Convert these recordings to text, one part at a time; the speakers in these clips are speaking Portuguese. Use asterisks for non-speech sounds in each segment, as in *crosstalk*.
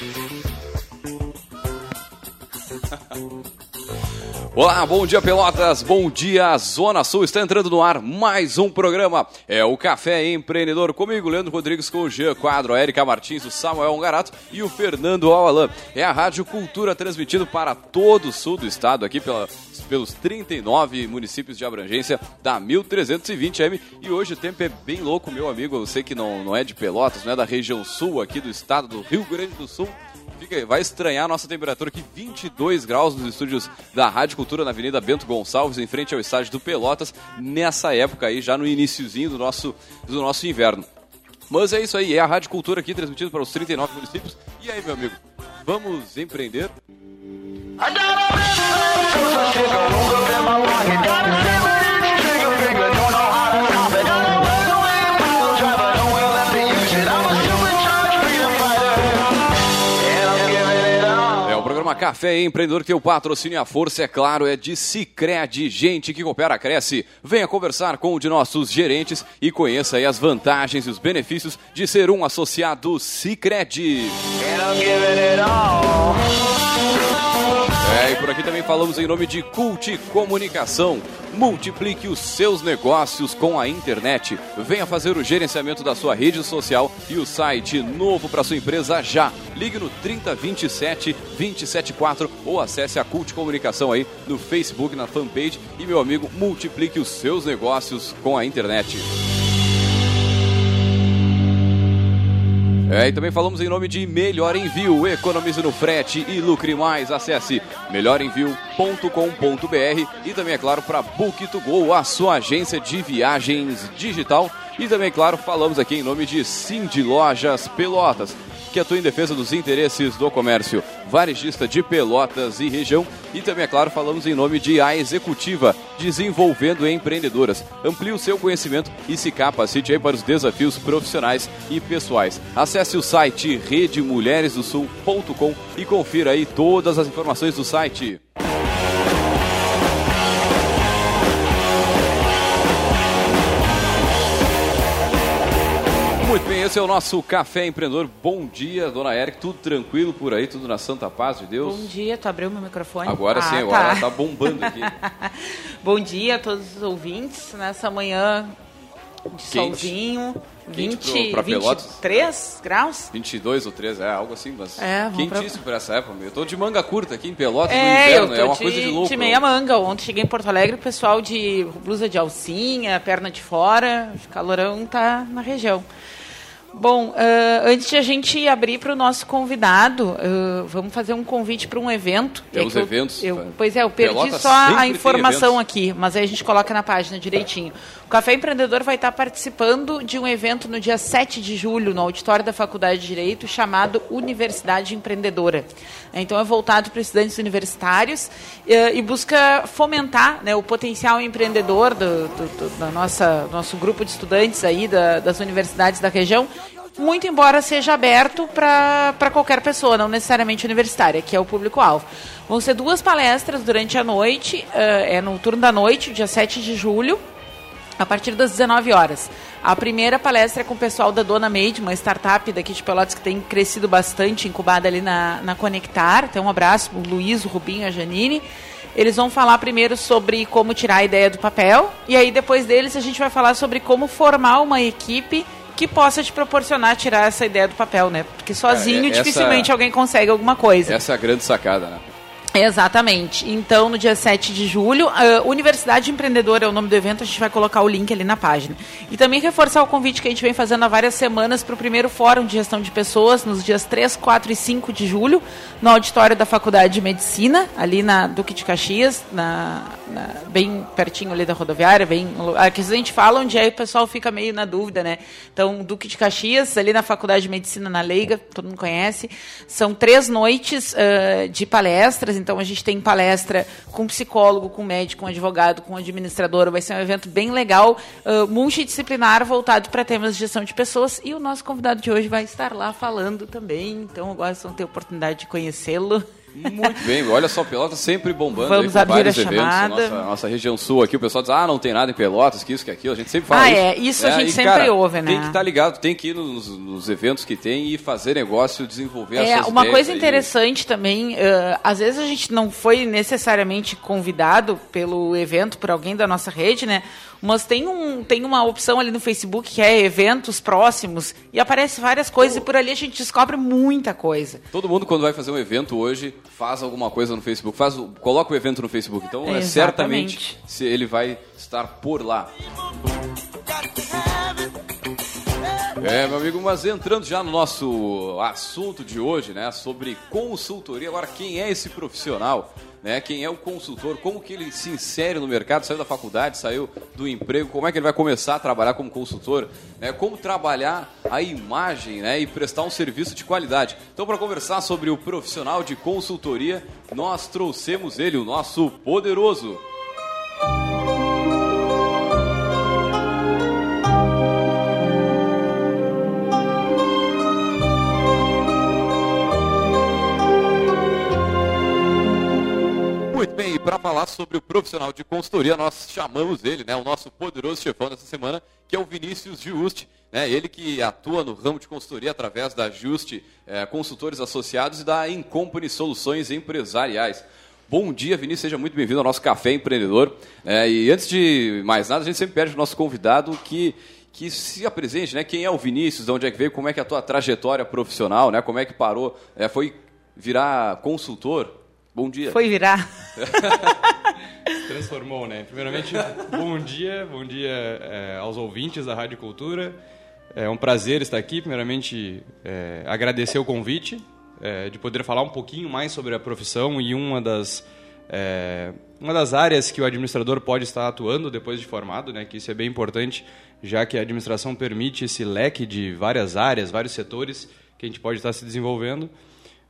Thank you. Olá, bom dia Pelotas, bom dia Zona Sul, está entrando no ar mais um programa, é o Café Empreendedor, comigo Leandro Rodrigues com o Jean Quadro, a Erika Martins, o Samuel Ongarato e o Fernando Alalan. É a Rádio Cultura transmitido para todo o sul do estado, aqui pela, pelos 39 municípios de abrangência da 1320M e hoje o tempo é bem louco, meu amigo, eu sei que não, não é de Pelotas, não é da região sul aqui do estado do Rio Grande do Sul, Fica, vai estranhar a nossa temperatura aqui, 22 graus nos estúdios da Rádio Cultura na Avenida Bento Gonçalves, em frente ao estádio do Pelotas, nessa época aí, já no iníciozinho do nosso, do nosso inverno. Mas é isso aí, é a Rádio Cultura aqui, transmitido para os 39 municípios. E aí, meu amigo, vamos empreender? programa Café Empreendedor que o patrocínio e a força, é claro, é de Cicred, gente que coopera, cresce. Venha conversar com um de nossos gerentes e conheça as vantagens e os benefícios de ser um associado Cicred. É, e por aqui também falamos em nome de Cult Comunicação. Multiplique os seus negócios com a internet. Venha fazer o gerenciamento da sua rede social e o site novo para sua empresa já. Ligue no 3027 274 ou acesse a Cult Comunicação aí no Facebook, na fanpage. E meu amigo, multiplique os seus negócios com a internet. É, e também falamos em nome de Melhor Envio. Economize no frete e lucre mais. Acesse melhorenvio.com.br e também, é claro, para Book2Go, a sua agência de viagens digital. E também, é claro, falamos aqui em nome de Cindy Lojas Pelotas que atua em defesa dos interesses do comércio varejista de Pelotas e região. E também, é claro, falamos em nome de A Executiva, desenvolvendo empreendedoras. Amplie o seu conhecimento e se capacite aí para os desafios profissionais e pessoais. Acesse o site redemulheresdosul.com e confira aí todas as informações do site. Muito bem, esse é o nosso Café Empreendedor. Bom dia, dona Érica. Tudo tranquilo por aí, tudo na santa paz de Deus? Bom dia, tu abriu meu microfone? Agora ah, sim, agora tá. tá bombando aqui. *laughs* Bom dia a todos os ouvintes nessa manhã de Quente. solzinho. 20, pra, pra 23 graus? 22 ou 3, é algo assim, mas é, quentíssimo pra... essa época. Eu tô de manga curta aqui em Pelotas é, no inverno, é uma de, coisa de louco. de meia manga. Ontem cheguei em Porto Alegre, o pessoal de blusa de alcinha, perna de fora, calorão tá na região. Bom, uh, antes de a gente abrir para o nosso convidado, uh, vamos fazer um convite para um evento. É eventos. Eu, eu, pois é, eu perdi Pelota só a informação aqui, mas aí a gente coloca na página direitinho. Café Empreendedor vai estar participando de um evento no dia 7 de julho, no auditório da Faculdade de Direito, chamado Universidade Empreendedora. Então é voltado para estudantes universitários uh, e busca fomentar né, o potencial empreendedor do, do, do, do nossa, nosso grupo de estudantes aí da, das universidades da região muito embora seja aberto para qualquer pessoa, não necessariamente universitária, que é o público-alvo. Vão ser duas palestras durante a noite, uh, é no turno da noite, dia 7 de julho, a partir das 19 horas. A primeira palestra é com o pessoal da Dona Made, uma startup daqui de Pelotas que tem crescido bastante, incubada ali na, na Conectar. Então, um abraço o Luiz, o Rubinho, a Janine. Eles vão falar primeiro sobre como tirar a ideia do papel, e aí depois deles a gente vai falar sobre como formar uma equipe que possa te proporcionar tirar essa ideia do papel, né? Porque sozinho é, essa, dificilmente alguém consegue alguma coisa. Essa é a grande sacada, né? Exatamente. Então, no dia 7 de julho, a Universidade Empreendedora é o nome do evento, a gente vai colocar o link ali na página. E também reforçar o convite que a gente vem fazendo há várias semanas para o primeiro Fórum de Gestão de Pessoas, nos dias 3, 4 e 5 de julho, no auditório da Faculdade de Medicina, ali na Duque de Caxias, na, na, bem pertinho ali da rodoviária, bem. Aqui a gente fala onde aí o pessoal fica meio na dúvida, né? Então, Duque de Caxias, ali na Faculdade de Medicina na Leiga, todo mundo conhece. São três noites uh, de palestras então a gente tem palestra com psicólogo, com médico, com advogado, com administrador. Vai ser um evento bem legal, uh, multidisciplinar, voltado para temas de gestão de pessoas. E o nosso convidado de hoje vai estar lá falando também. Então agora vocês vão ter a oportunidade de conhecê-lo. Muito bem, olha só, Pelotas sempre bombando Vamos aí com vários eventos. Nossa, nossa, região sul aqui, o pessoal diz, ah, não tem nada em Pelotas, que isso, que aquilo, a gente sempre fala ah, isso. é, isso é, a gente e, sempre cara, ouve, né? Tem que estar tá ligado, tem que ir nos, nos, eventos que tem e fazer negócio, desenvolver é, as Uma coisa aí. interessante também, uh, às vezes a gente não foi necessariamente convidado pelo evento, por alguém da nossa rede, né? Mas tem, um, tem uma opção ali no Facebook que é eventos próximos e aparece várias coisas e por ali a gente descobre muita coisa. Todo mundo quando vai fazer um evento hoje faz alguma coisa no Facebook, faz, coloca o evento no Facebook. Então é, certamente se ele vai estar por lá. É, meu amigo, mas entrando já no nosso assunto de hoje, né, sobre consultoria. Agora, quem é esse profissional? Né? Quem é o consultor, como que ele se insere no mercado, saiu da faculdade, saiu do emprego, como é que ele vai começar a trabalhar como consultor, né? Como trabalhar a imagem, né? E prestar um serviço de qualidade. Então, para conversar sobre o profissional de consultoria, nós trouxemos ele, o nosso poderoso para falar sobre o profissional de consultoria, nós chamamos ele, né, o nosso poderoso chefão dessa semana, que é o Vinícius Juste. Né, ele que atua no ramo de consultoria através da Juste é, Consultores Associados e da Incompany Soluções Empresariais. Bom dia, Vinícius, seja muito bem-vindo ao nosso Café Empreendedor. É, e antes de mais nada, a gente sempre pede para o nosso convidado que que se apresente, né? Quem é o Vinícius, de onde é que veio, como é que é a tua trajetória profissional, né? Como é que parou, é, foi virar consultor? Bom dia. Foi virar. *laughs* Transformou, né? Primeiramente, bom dia, bom dia é, aos ouvintes da Rádio Cultura. É um prazer estar aqui. Primeiramente, é, agradecer o convite é, de poder falar um pouquinho mais sobre a profissão e uma das é, uma das áreas que o administrador pode estar atuando depois de formado, né? Que isso é bem importante, já que a administração permite esse leque de várias áreas, vários setores que a gente pode estar se desenvolvendo.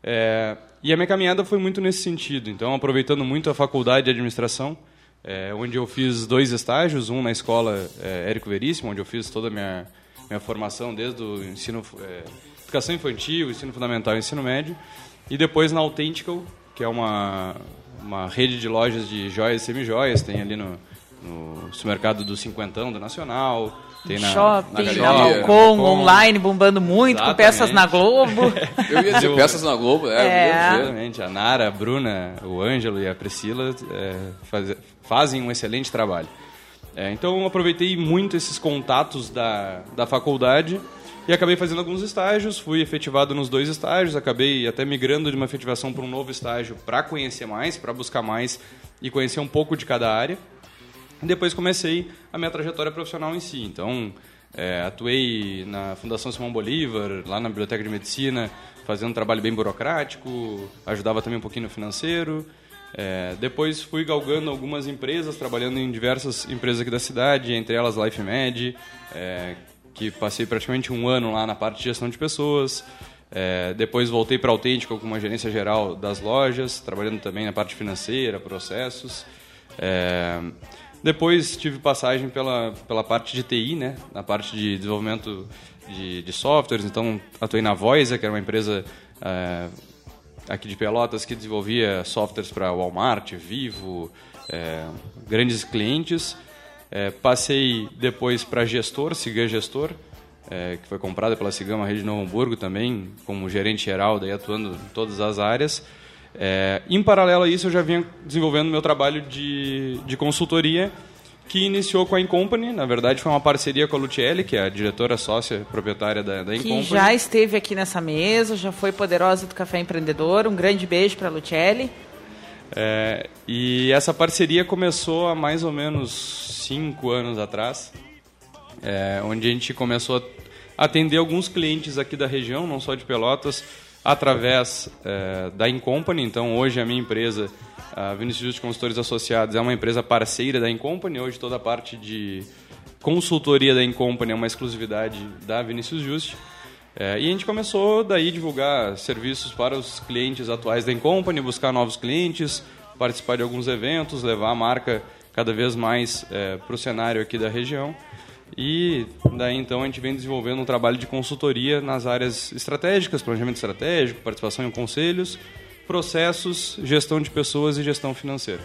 É, e a minha caminhada foi muito nesse sentido. Então, aproveitando muito a faculdade de administração, é, onde eu fiz dois estágios, um na escola é, Érico Veríssimo, onde eu fiz toda a minha, minha formação desde o ensino, é, educação infantil, ensino fundamental ensino médio, e depois na Authentical, que é uma, uma rede de lojas de joias e semi-joias, tem ali no, no supermercado do Cinquentão, do Nacional, tem na, shopping, na, na Malcom, online bombando muito, Exatamente. com peças na Globo. *laughs* Eu ia dizer peças na Globo, é. é. Exatamente. A Nara, a Bruna, o Ângelo e a Priscila é, faz, fazem um excelente trabalho. É, então, eu aproveitei muito esses contatos da, da faculdade e acabei fazendo alguns estágios. Fui efetivado nos dois estágios, acabei até migrando de uma efetivação para um novo estágio para conhecer mais, para buscar mais e conhecer um pouco de cada área. Depois comecei a minha trajetória profissional em si. Então, é, atuei na Fundação Simão Bolívar, lá na Biblioteca de Medicina, fazendo um trabalho bem burocrático, ajudava também um pouquinho no financeiro. É, depois fui galgando algumas empresas, trabalhando em diversas empresas aqui da cidade, entre elas LifeMed, é, que passei praticamente um ano lá na parte de gestão de pessoas. É, depois voltei para a Autêntica com uma gerência geral das lojas, trabalhando também na parte financeira, processos. É, depois tive passagem pela, pela parte de TI, né? Na parte de desenvolvimento de, de softwares. Então, atuei na Voice, que era uma empresa é, aqui de Pelotas que desenvolvia softwares para Walmart, Vivo, é, grandes clientes. É, passei depois para Gestor, Siga Gestor, é, que foi comprada pela Sigama Rede Novo Hamburgo também, como gerente geral, daí atuando em todas as áreas. É, em paralelo a isso, eu já vinha desenvolvendo meu trabalho de, de consultoria, que iniciou com a Incompany. Na verdade, foi uma parceria com a Lucielli, que é a diretora sócia proprietária da, da Incompany. Que já esteve aqui nessa mesa, já foi poderosa do Café Empreendedor. Um grande beijo para a Lucielli. É, e essa parceria começou há mais ou menos cinco anos atrás, é, onde a gente começou a atender alguns clientes aqui da região, não só de Pelotas, através é, da Incompany. Então, hoje a minha empresa, a Vinicius de Consultores Associados, é uma empresa parceira da Incompany. Hoje toda a parte de consultoria da Incompany é uma exclusividade da Vinicius Just. É, e a gente começou daí a divulgar serviços para os clientes atuais da Incompany, buscar novos clientes, participar de alguns eventos, levar a marca cada vez mais é, para o cenário aqui da região. E daí então a gente vem desenvolvendo um trabalho de consultoria nas áreas estratégicas, planejamento estratégico, participação em conselhos, processos, gestão de pessoas e gestão financeira.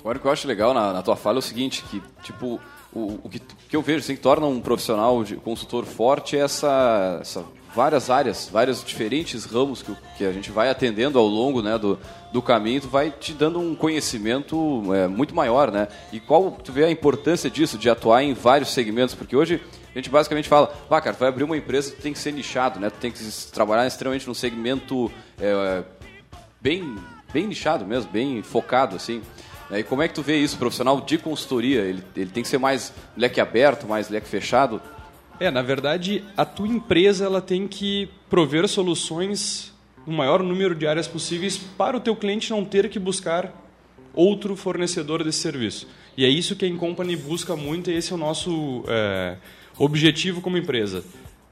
Agora o que eu acho legal na, na tua fala é o seguinte, que tipo o, o que, que, eu vejo assim, que torna um profissional de consultor forte é essa, essa várias áreas, vários diferentes ramos que, que a gente vai atendendo ao longo né, do, do caminho, tu vai te dando um conhecimento é, muito maior, né? E qual tu vê a importância disso, de atuar em vários segmentos? Porque hoje a gente basicamente fala, vá, cara, vai abrir uma empresa, tu tem que ser nichado, né? Tu tem que trabalhar extremamente num segmento é, bem, bem nichado mesmo, bem focado, assim. E como é que tu vê isso, profissional de consultoria? Ele, ele tem que ser mais leque aberto, mais leque fechado? É, na verdade, a tua empresa ela tem que prover soluções no maior número de áreas possíveis para o teu cliente não ter que buscar outro fornecedor desse serviço. E é isso que a Incompany busca muito e esse é o nosso é, objetivo como empresa.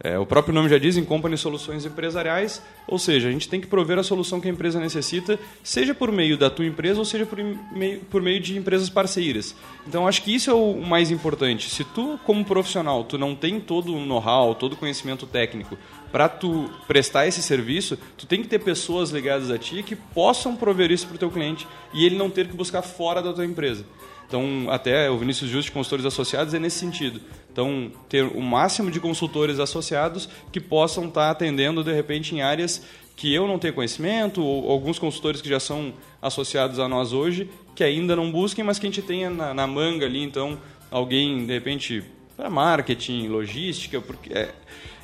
É, o próprio nome já diz, em Company Soluções Empresariais, ou seja, a gente tem que prover a solução que a empresa necessita, seja por meio da tua empresa ou seja por meio, por meio de empresas parceiras. Então, acho que isso é o mais importante. Se tu, como profissional, tu não tem todo o know-how, todo o conhecimento técnico para tu prestar esse serviço, tu tem que ter pessoas ligadas a ti que possam prover isso para o teu cliente e ele não ter que buscar fora da tua empresa. Então, até o Vinícius Justo, consultores associados, é nesse sentido. Então, ter o máximo de consultores associados que possam estar atendendo, de repente, em áreas que eu não tenho conhecimento, ou alguns consultores que já são associados a nós hoje, que ainda não busquem, mas que a gente tenha na, na manga ali, então, alguém, de repente, para marketing, logística, porque é,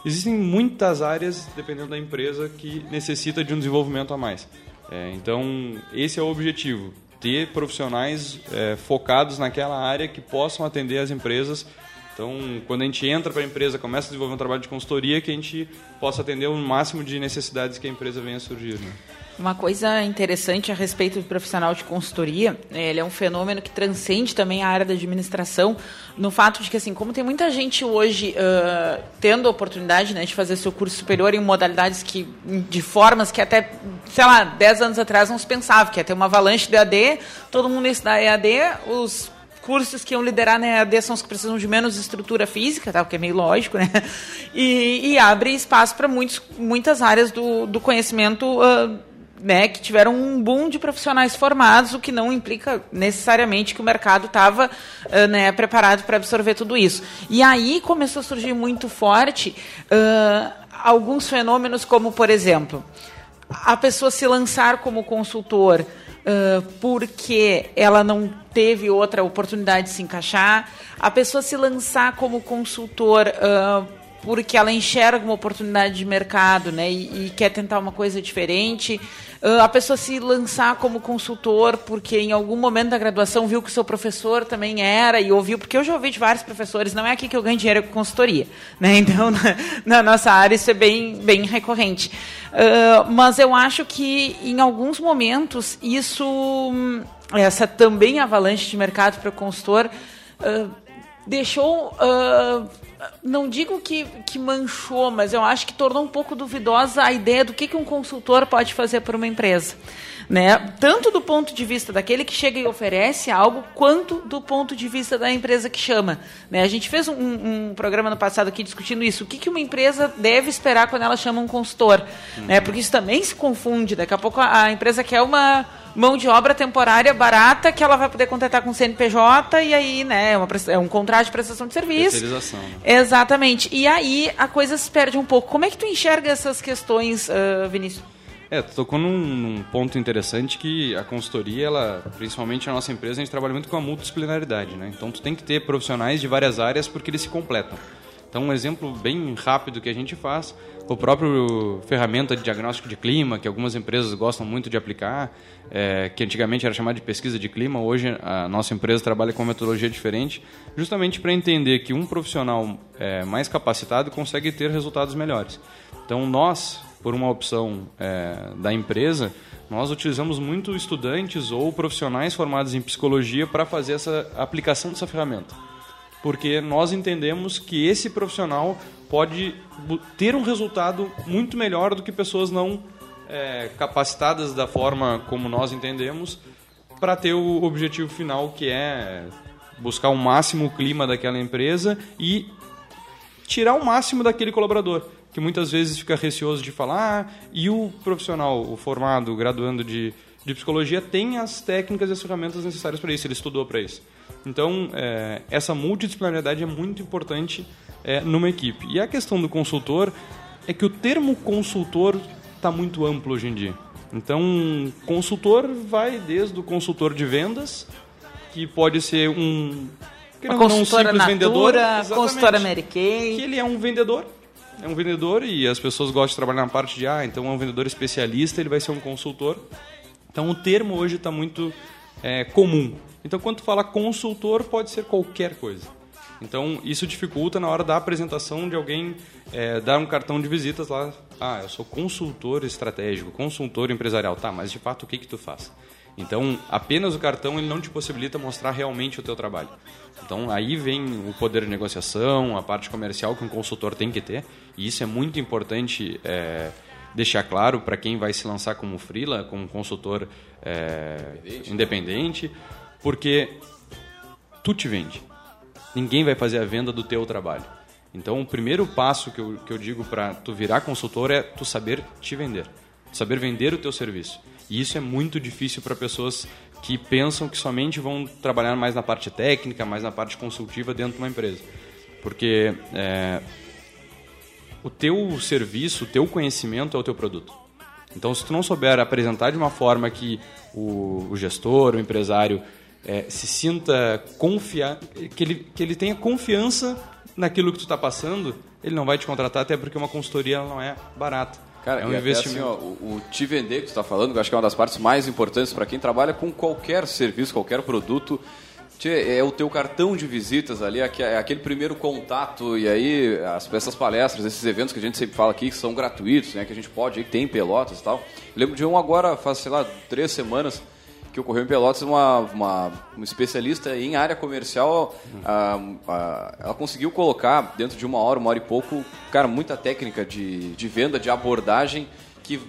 existem muitas áreas, dependendo da empresa, que necessita de um desenvolvimento a mais. É, então, esse é o objetivo ter profissionais é, focados naquela área que possam atender as empresas. Então, quando a gente entra para a empresa, começa a desenvolver um trabalho de consultoria, que a gente possa atender o máximo de necessidades que a empresa venha a surgir. Né? Uma coisa interessante a respeito do profissional de consultoria, é, ele é um fenômeno que transcende também a área da administração, no fato de que, assim, como tem muita gente hoje uh, tendo a oportunidade né, de fazer seu curso superior em modalidades que, de formas que até, sei lá, 10 anos atrás não se pensava, que ia ter uma avalanche de EAD, todo mundo ia estudar EAD, os cursos que iam liderar na EAD são os que precisam de menos estrutura física, tá? o que é meio lógico, né? *laughs* E, e abre espaço para muitas áreas do, do conhecimento uh, né, que tiveram um boom de profissionais formados, o que não implica necessariamente que o mercado estava uh, né, preparado para absorver tudo isso. E aí começou a surgir muito forte uh, alguns fenômenos, como, por exemplo, a pessoa se lançar como consultor uh, porque ela não teve outra oportunidade de se encaixar, a pessoa se lançar como consultor porque ela enxerga uma oportunidade de mercado né, e, e quer tentar uma coisa diferente. Uh, a pessoa se lançar como consultor porque em algum momento da graduação viu que o seu professor também era e ouviu, porque eu já ouvi de vários professores, não é aqui que eu ganho dinheiro com consultoria. Né? *laughs* Então, na, na, nossa área, isso é bem, bem recorrente. Uh, mas eu acho que em alguns momentos isso, essa também avalanche de mercado para o consultor, uh, deixou não digo que, que manchou, mas eu acho que tornou um pouco duvidosa a ideia do que, que um consultor pode fazer por uma empresa. Né? Tanto do ponto de vista daquele que chega e oferece algo, quanto do ponto de vista da empresa que chama. Né? A gente fez um, um, programa no passado aqui discutindo isso. O que, que uma empresa deve esperar quando ela chama um consultor? Uhum. Né? Porque isso também se confunde. Daqui a pouco a, a empresa quer uma mão de obra temporária barata que ela vai poder contratar com CNPJ e aí, né, é, uma, é um contrato de prestação de serviço. Né? Exatamente. E aí a coisa se perde um pouco. Como é que tu enxerga essas questões, uh, Vinícius? É, tu tocou num, num, ponto interessante que a consultoria, ela, principalmente a nossa empresa, a gente trabalha muito com a multidisciplinaridade, né? Então tu tem que ter profissionais de várias áreas porque eles se completam. Então um exemplo bem rápido que a gente faz, o próprio ferramenta de diagnóstico de clima, que algumas empresas gostam muito de aplicar, é, que antigamente era chamada de pesquisa de clima, hoje a nossa empresa trabalha com uma metodologia diferente, justamente para entender que um profissional é, mais capacitado consegue ter resultados melhores. Então nós, por uma opção é, da empresa, nós utilizamos muito estudantes ou profissionais formados em psicologia para fazer essa aplicação dessa ferramenta. Porque nós entendemos que esse profissional pode ter um resultado muito melhor do que pessoas não é, capacitadas da forma como nós entendemos para ter o objetivo final que é buscar o máximo clima daquela empresa e tirar o máximo daquele colaborador. Que muitas vezes fica receoso de falar, ah, e o profissional, o formado, o graduando de, de psicologia, tem as técnicas e as ferramentas necessárias para isso, ele estudou para isso. Então, é, essa multidisciplinaridade é muito importante é, numa equipe. E a questão do consultor é que o termo consultor está muito amplo hoje em dia. Então, consultor vai desde o consultor de vendas, que pode ser um uma consultora um Natura, vendedor, consultora Mary Kay. Que ele é um vendedor, é um vendedor e as pessoas gostam de trabalhar na parte de ah, então é um vendedor especialista, ele vai ser um consultor. Então o termo hoje está muito é, comum. Então quando tu fala consultor pode ser qualquer coisa. Então isso dificulta na hora da apresentação de alguém é, dar um cartão de visitas lá. Ah, eu sou consultor estratégico, consultor empresarial. Tá, mas de fato o que que tu faz? Então, apenas o cartão ele não te possibilita mostrar realmente o teu trabalho. Então, aí vem o poder de negociação, a parte comercial que um consultor tem que ter. E isso é muito importante é, deixar claro para quem vai se lançar como freela, como consultor é, independente. independente, porque tu te vende. Ninguém vai fazer a venda do teu trabalho. Então, o primeiro passo que eu, que eu digo para tu virar consultor é tu saber te vender. Saber vender o teu serviço. E isso é muito difícil para pessoas que pensam que somente vão trabalhar mais na parte técnica, mais na parte consultiva dentro de uma empresa. Porque é, o teu serviço, o teu conhecimento é o teu produto. Então, se tu não souber apresentar de uma forma que o, o gestor, o empresário é, se sinta confiar, que ele, que ele tenha confiança naquilo que tu está passando, ele não vai te contratar, até porque uma consultoria não é barata. Cara, é um investimento. Assim, ó, o, o, te vender que você está falando, eu acho que é uma das partes mais importantes para quem trabalha com qualquer serviço, qualquer produto. É o teu cartão de visitas ali, é aquele primeiro contato, e aí as, essas palestras, esses eventos que a gente sempre fala aqui, que são gratuitos, né, que a gente pode, que tem pelotas e tal. Eu lembro de um agora, faz, sei lá, três semanas, que ocorreu em Pelotas, uma, uma, uma especialista em área comercial, ela conseguiu colocar dentro de uma hora, uma hora e pouco, cara, muita técnica de, de venda, de abordagem que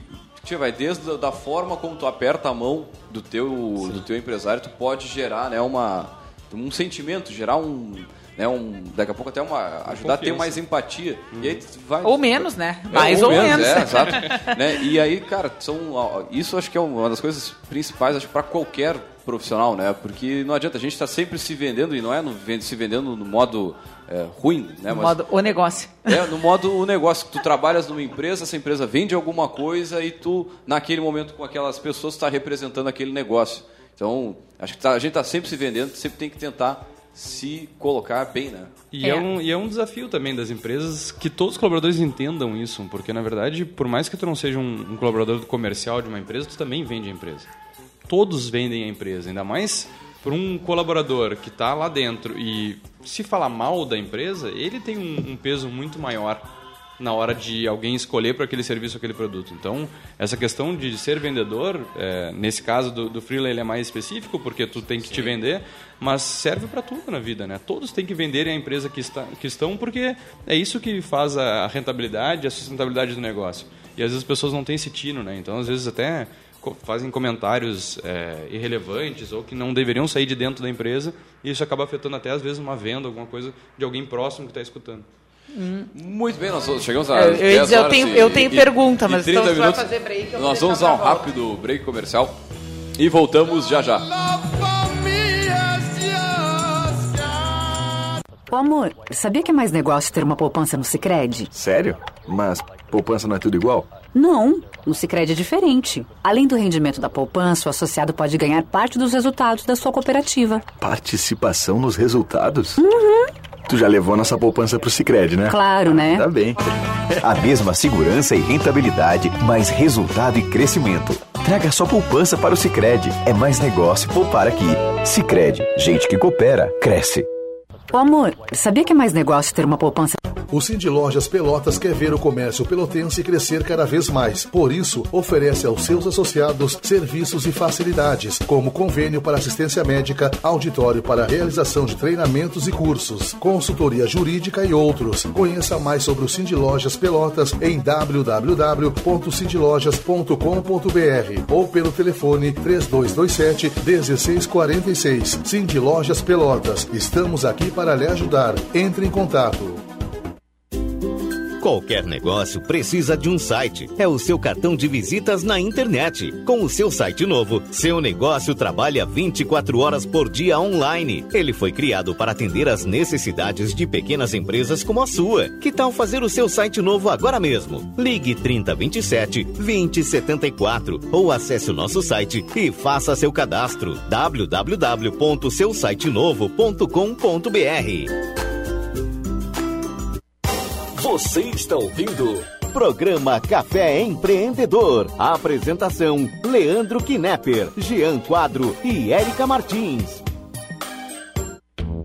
Tia, vai desde da forma como tu aperta a mão do teu, do teu empresário, tu pode gerar né, uma, um sentimento, gerar um, né, um, daqui a pouco até uma ajudar a ter mais empatia. Hum. E aí vai, ou menos, né? É, mais ou, ou menos. menos. É, exato. *laughs* né? E aí, cara, são, isso acho que é uma das coisas principais acho para qualquer profissional, né? Porque não adianta a gente estar tá sempre se vendendo e não é no, se vendendo no modo é, ruim, né? No Mas, modo o negócio. É, no modo o negócio. Tu trabalhas numa empresa, essa empresa vende alguma coisa e tu, naquele momento, com aquelas pessoas, está representando aquele negócio. Então, acho que tá, a gente está sempre se vendendo, sempre tem que tentar se colocar bem, né? E é. é. um, e é um desafio também das empresas que todos os colaboradores entendam isso, porque na verdade, por mais que tu não seja um, um colaborador comercial de uma empresa, tu também vende a empresa. Todos vendem a empresa, ainda mais para um colaborador que está lá dentro e se falar mal da empresa, ele tem um, um peso muito maior na hora de alguém escolher para aquele serviço aquele produto. Então, essa questão de ser vendedor, é, nesse caso do, do freela ele é mais específico, porque tu tem que Sim. te vender, mas serve para tudo na vida, né? Todos têm que vender a empresa que, está, que estão, porque é isso que faz a rentabilidade, a sustentabilidade do negócio. E às vezes as pessoas não têm esse tino, né? Então, às vezes até fazem comentários é, irrelevantes ou que não deveriam sair de dentro da empresa e isso acaba afetando até às vezes uma venda, alguma coisa de alguém próximo que está escutando. Hum. Muito bem, nós chegamos a. Eu, eu, eu tenho, e, eu tenho e, pergunta, mas então minutos, vai fazer break. Nós vamos usar um rápido break comercial e voltamos já já. Ô amor, sabia que é mais negócio ter uma poupança no Sicredi? Sério? Mas poupança não é tudo igual? Não, no Sicredi é diferente. Além do rendimento da poupança, o associado pode ganhar parte dos resultados da sua cooperativa. Participação nos resultados? Uhum. Tu já levou nossa poupança pro Sicredi, né? Claro, né? Tá bem. A mesma segurança e rentabilidade, mais resultado e crescimento. Traga sua poupança para o Sicredi. É mais negócio poupar aqui. Sicredi, gente que coopera, cresce. Ô amor, sabia que é mais negócio ter uma poupança? O Cindy Lojas Pelotas quer ver o comércio pelotense crescer cada vez mais. Por isso, oferece aos seus associados serviços e facilidades, como convênio para assistência médica, auditório para realização de treinamentos e cursos, consultoria jurídica e outros. Conheça mais sobre o Cindy Lojas Pelotas em www.cindylojas.com.br ou pelo telefone 3227 1646. Cindy Lojas Pelotas. Estamos aqui para lhe ajudar. Entre em contato. Qualquer negócio precisa de um site. É o seu cartão de visitas na internet. Com o seu site novo, seu negócio trabalha 24 horas por dia online. Ele foi criado para atender às necessidades de pequenas empresas como a sua. Que tal fazer o seu site novo agora mesmo? Ligue 3027 2074 ou acesse o nosso site e faça seu cadastro www.seusitenovo.com.br. Você está ouvindo Programa Café Empreendedor. apresentação: Leandro Knepper, Jean Quadro e Érica Martins.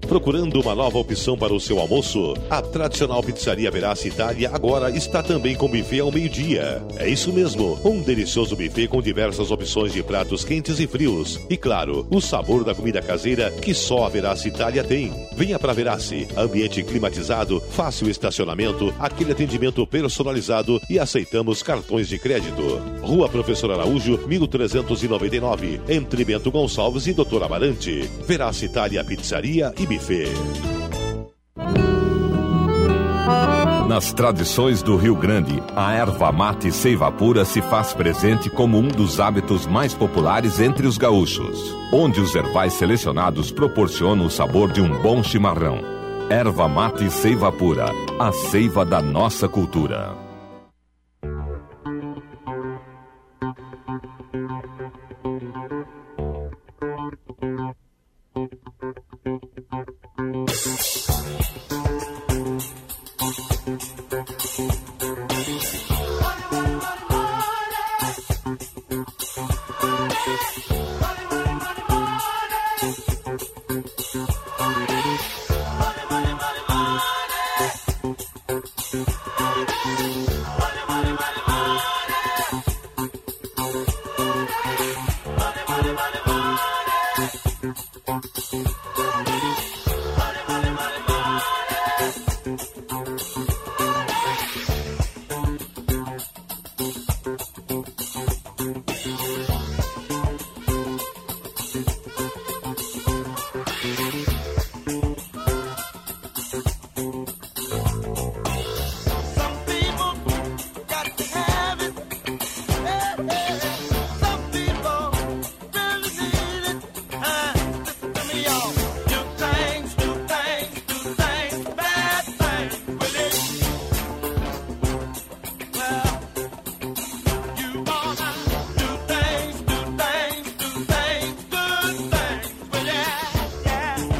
Procurando uma nova opção para o seu almoço? A tradicional pizzaria Verace Itália agora está também com buffet ao meio-dia. É isso mesmo, um delicioso buffet com diversas opções de pratos quentes e frios. E claro, o sabor da comida caseira que só a Verace Itália tem. Venha para Verace, ambiente climatizado, fácil estacionamento, aquele atendimento personalizado e aceitamos cartões de crédito. Rua Professor Araújo, 1399, entre Bento Gonçalves e Doutor Amarante. Verace Itália Pizzaria e Buffet. Nas tradições do Rio Grande, a erva mate seiva pura se faz presente como um dos hábitos mais populares entre os gaúchos, onde os ervais selecionados proporcionam o sabor de um bom chimarrão. Erva mate seiva pura, a seiva da nossa cultura.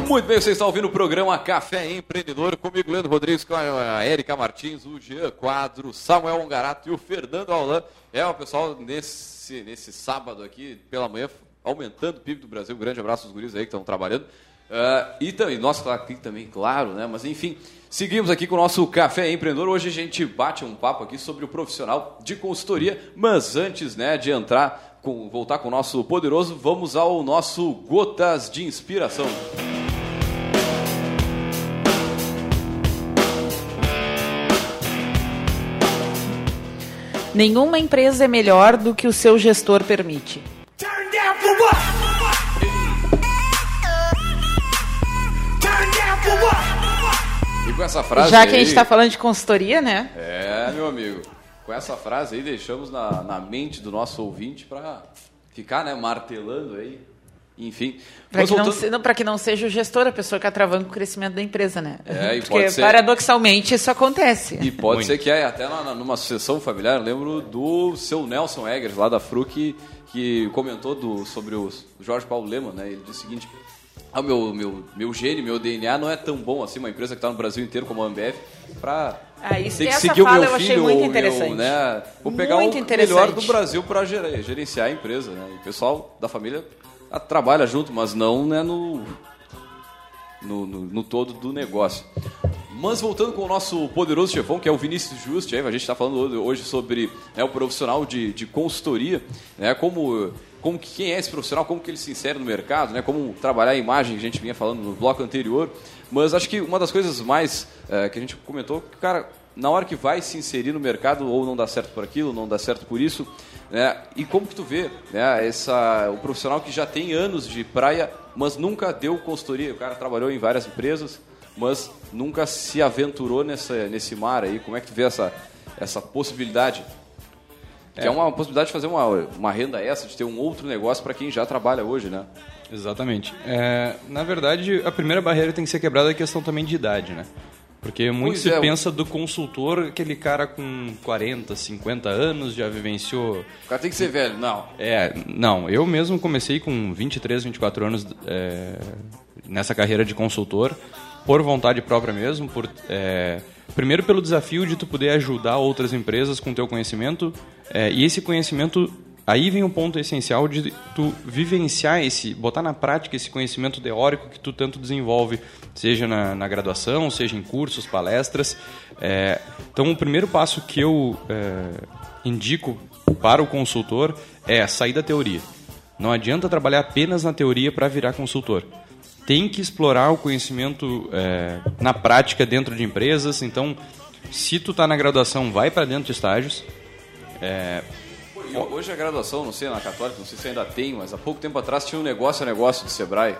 Muito bem, vocês estão ouvindo o programa Café Empreendedor comigo, Leandro Rodrigues, com a Érica Martins, o Jean Quadro, Samuel Ongarato e o Fernando Aulan. É, o pessoal nesse, nesse sábado aqui, pela manhã, aumentando o PIB do Brasil. Um grande abraço aos guris aí que estão trabalhando. Uh, e também, nós tá aqui também, claro, né? Mas enfim, seguimos aqui com o nosso Café Empreendedor. Hoje a gente bate um papo aqui sobre o profissional de consultoria. Mas antes né, de entrar, com, voltar com o nosso poderoso, vamos ao nosso Gotas de Inspiração. Nenhuma empresa é melhor do que o seu gestor permite. E com essa frase Já que aí, a gente está falando de consultoria, né? É, meu amigo. Com essa frase aí, deixamos na, na mente do nosso ouvinte para ficar né, martelando aí enfim. Para que, voltando... não, que não seja o gestor a pessoa que atravanca o crescimento da empresa, né? É, Porque, ser... paradoxalmente, isso acontece. E pode Muito. ser que é, até na, numa sucessão familiar, eu lembro do seu Nelson Eggers, lá da FRU, que, que comentou do, sobre o Jorge Paulo Lema, né? Ele disse o seguinte, ah, meu, meu, meu gene, meu DNA não é tão bom assim, uma empresa que está no Brasil inteiro como a Ambev, para ah, isso, ter que seguir o meu filho ou meu, né? Vou pegar muito o melhor do Brasil para gerenciar a empresa, né? E o pessoal da família trabalha junto, mas não né, no, no, no, no, todo do negócio. Mas voltando com o nosso poderoso chefão, que é o Vinícius Juste, a gente está falando hoje sobre né, o profissional de, de consultoria, né, como, como quem é esse profissional, como que ele se insere no mercado, né, como trabalhar a imagem, que a gente vinha falando no bloco anterior. Mas acho que uma das coisas mais é, que a gente comentou, que cara, na hora que vai se inserir no mercado, ou não dá certo por aquilo, não dá certo por isso, né? E como que tu vê né, essa, o profissional que já tem anos de praia, mas nunca deu consultoria? O cara trabalhou em várias empresas, mas nunca se aventurou nessa, nesse mar aí. Como é que tu vê essa, essa possibilidade? Que é. é uma possibilidade de fazer uma, uma renda essa, de ter um outro negócio para quem já trabalha hoje, né? Exatamente. É, na verdade, a primeira barreira tem que ser quebrada é a questão também de idade, né? Porque muito pois se é. pensa do consultor, aquele cara com 40, 50 anos, já vivenciou... O cara tem que ser velho, não. É, não. Eu mesmo comecei com 23, 24 anos é, nessa carreira de consultor, por vontade própria mesmo, por... É, primeiro pelo desafio de tu poder ajudar outras empresas com teu conhecimento, é, e esse conhecimento Aí vem o ponto essencial de tu vivenciar esse, botar na prática esse conhecimento teórico que tu tanto desenvolve, seja na, na graduação, seja em cursos, palestras. É, então, o primeiro passo que eu é, indico para o consultor é sair da teoria. Não adianta trabalhar apenas na teoria para virar consultor. Tem que explorar o conhecimento é, na prática dentro de empresas. Então, se tu está na graduação, vai para dentro de estágios. É, hoje a graduação, não sei, na Católica, não sei se ainda tem, mas há pouco tempo atrás tinha um negócio a negócio de Sebrae.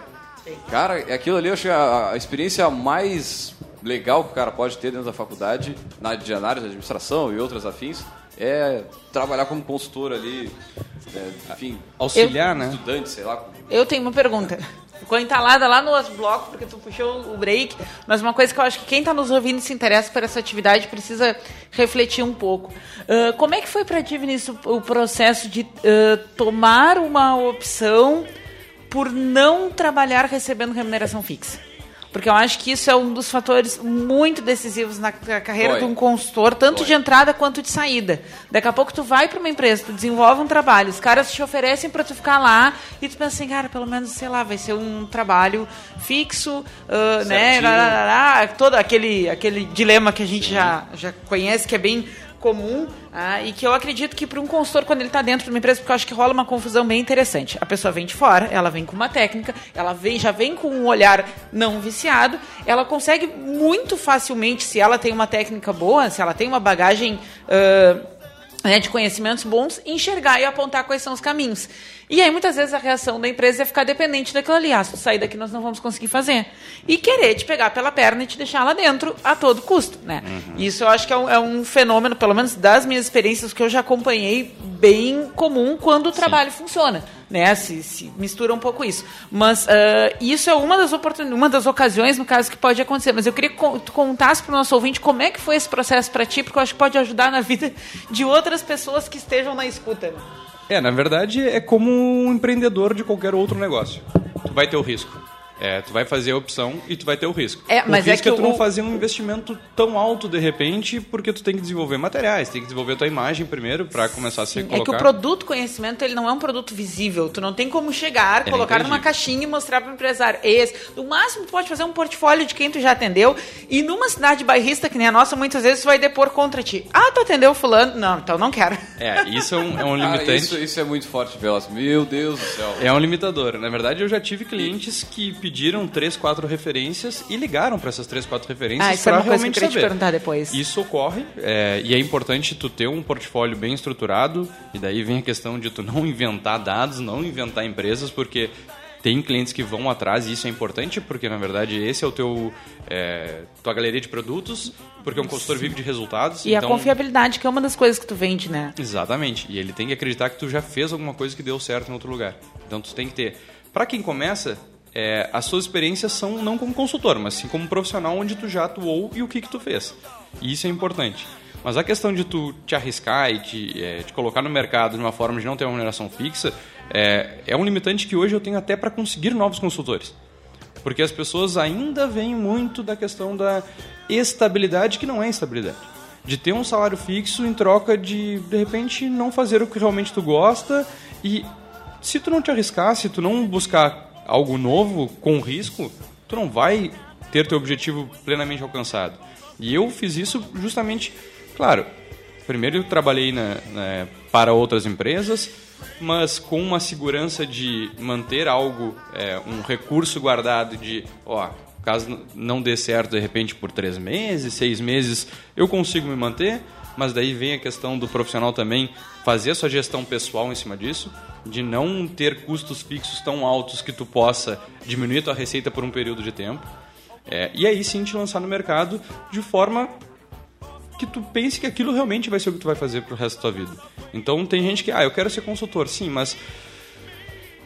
Cara, aquilo ali eu acho a, a experiência mais legal que o cara pode ter dentro da faculdade, na de análise de administração e outras afins, é trabalhar como consultor ali, é, enfim, auxiliar, eu, né? Estudante, sei lá. Eu tenho uma pergunta. Ficou entalada lá no outro bloco, porque tu puxou o break. Mas uma coisa que eu acho que quem está nos ouvindo e se interessa por essa atividade precisa refletir um pouco. Uh, como é que foi para ti, Vinícius, o processo de uh, tomar uma opção por não trabalhar recebendo remuneração fixa? Porque eu acho que isso é um dos fatores muito decisivos na carreira de um consultor, tanto de entrada quanto de saída. Daqui a pouco tu vai para uma empresa, tu desenvolve um trabalho, os caras te oferecem para tu ficar lá e tu pensa assim, cara, pelo menos, sei lá, vai ser um trabalho fixo, uh, né? Lá, lá, lá, todo aquele, aquele dilema que a gente já, já conhece, que é bem comum ah, e que eu acredito que para um consultor, quando ele está dentro de uma empresa, porque eu acho que rola uma confusão bem interessante. A pessoa vem de fora, ela vem com uma técnica, ela vem, já vem com um olhar não viciado, ela consegue muito facilmente, se ela tem uma técnica boa, se ela tem uma bagagem. Uh, né, de conhecimentos bons, enxergar e apontar quais são os caminhos. E aí, muitas vezes, a reação da empresa é ficar dependente daquilo ali. Ah, se sair daqui, nós não vamos conseguir fazer. E querer te pegar pela perna e te deixar lá dentro a todo custo. Né? Uhum. Isso eu acho que é um, é um, fenômeno, pelo menos das minhas experiências que eu já acompanhei, bem comum quando o trabalho Sim. funciona. Né? Se, se, mistura um pouco isso. Mas uh, isso é uma das, uma das ocasiões, no caso, que pode acontecer. Mas eu queria que tu contasse para o nosso ouvinte como é que foi esse processo para ti, porque eu acho que pode ajudar na vida de outras pessoas que estejam na escuta. É, na verdade é como um empreendedor de qualquer outro negócio. Tu vai ter o risco. É, tu vai fazer a opção e tu vai ter o risco. É, mas o é risco é que tu o... não fazer um investimento tão alto de repente, porque tu tem que desenvolver materiais, tem que desenvolver a tua imagem primeiro para começar a ser colocado. É que o produto conhecimento ele não é um produto visível. Tu não tem como chegar, é colocar numa caixinha e mostrar para o empresário. Esse. No máximo, tu pode fazer um portfólio de quem tu já atendeu. E numa cidade bairrista que nem a nossa, muitas vezes tu vai depor contra ti. Ah, tu atendeu fulano? Não, então não quero. É, isso é um, é um *laughs* limitante. Ah, isso, isso, é muito forte, Velas. Meu Deus do céu. É um limitador. Na verdade, eu já tive clientes que pediram três, quatro referências e ligaram para essas três, quatro referências. Ah, isso é uma coisa que eu queria saber. te perguntar depois. Isso ocorre é, e é importante tu ter um portfólio bem estruturado e daí vem a questão de tu *laughs* não inventar dados, não inventar empresas, porque tem clientes que vão atrás e isso é importante porque na verdade esse é o teu é, tua galeria de produtos porque um consultor vive de resultados e então... a confiabilidade que é uma das coisas que tu vende né exatamente e ele tem que acreditar que tu já fez alguma coisa que deu certo em outro lugar então tu tem que ter para quem começa é, as suas experiências são não como consultor, mas sim como profissional onde tu já atuou e o que, que tu fez. E isso é importante. Mas a questão de tu te arriscar e te, é, te colocar no mercado de uma forma de não ter uma remuneração fixa é, é um limitante que hoje eu tenho até para conseguir novos consultores. Porque as pessoas ainda veem muito da questão da estabilidade, que não é estabilidade. De ter um salário fixo em troca de, de repente, não fazer o que realmente tu gosta e se tu não te arriscar, se tu não buscar algo novo com risco, tu não vai ter teu objetivo plenamente alcançado. E eu fiz isso justamente, claro, primeiro eu trabalhei na, na, para outras empresas, mas com uma segurança de manter algo, é, um recurso guardado de, ó, caso não dê certo de repente por três meses, seis meses, eu consigo me manter, mas daí vem a questão do profissional também fazer a sua gestão pessoal em cima disso, de não ter custos fixos tão altos que tu possa diminuir tua receita por um período de tempo. É, e aí sim te lançar no mercado de forma que tu pense que aquilo realmente vai ser o que tu vai fazer pro resto da tua vida. Então tem gente que, ah, eu quero ser consultor, sim, mas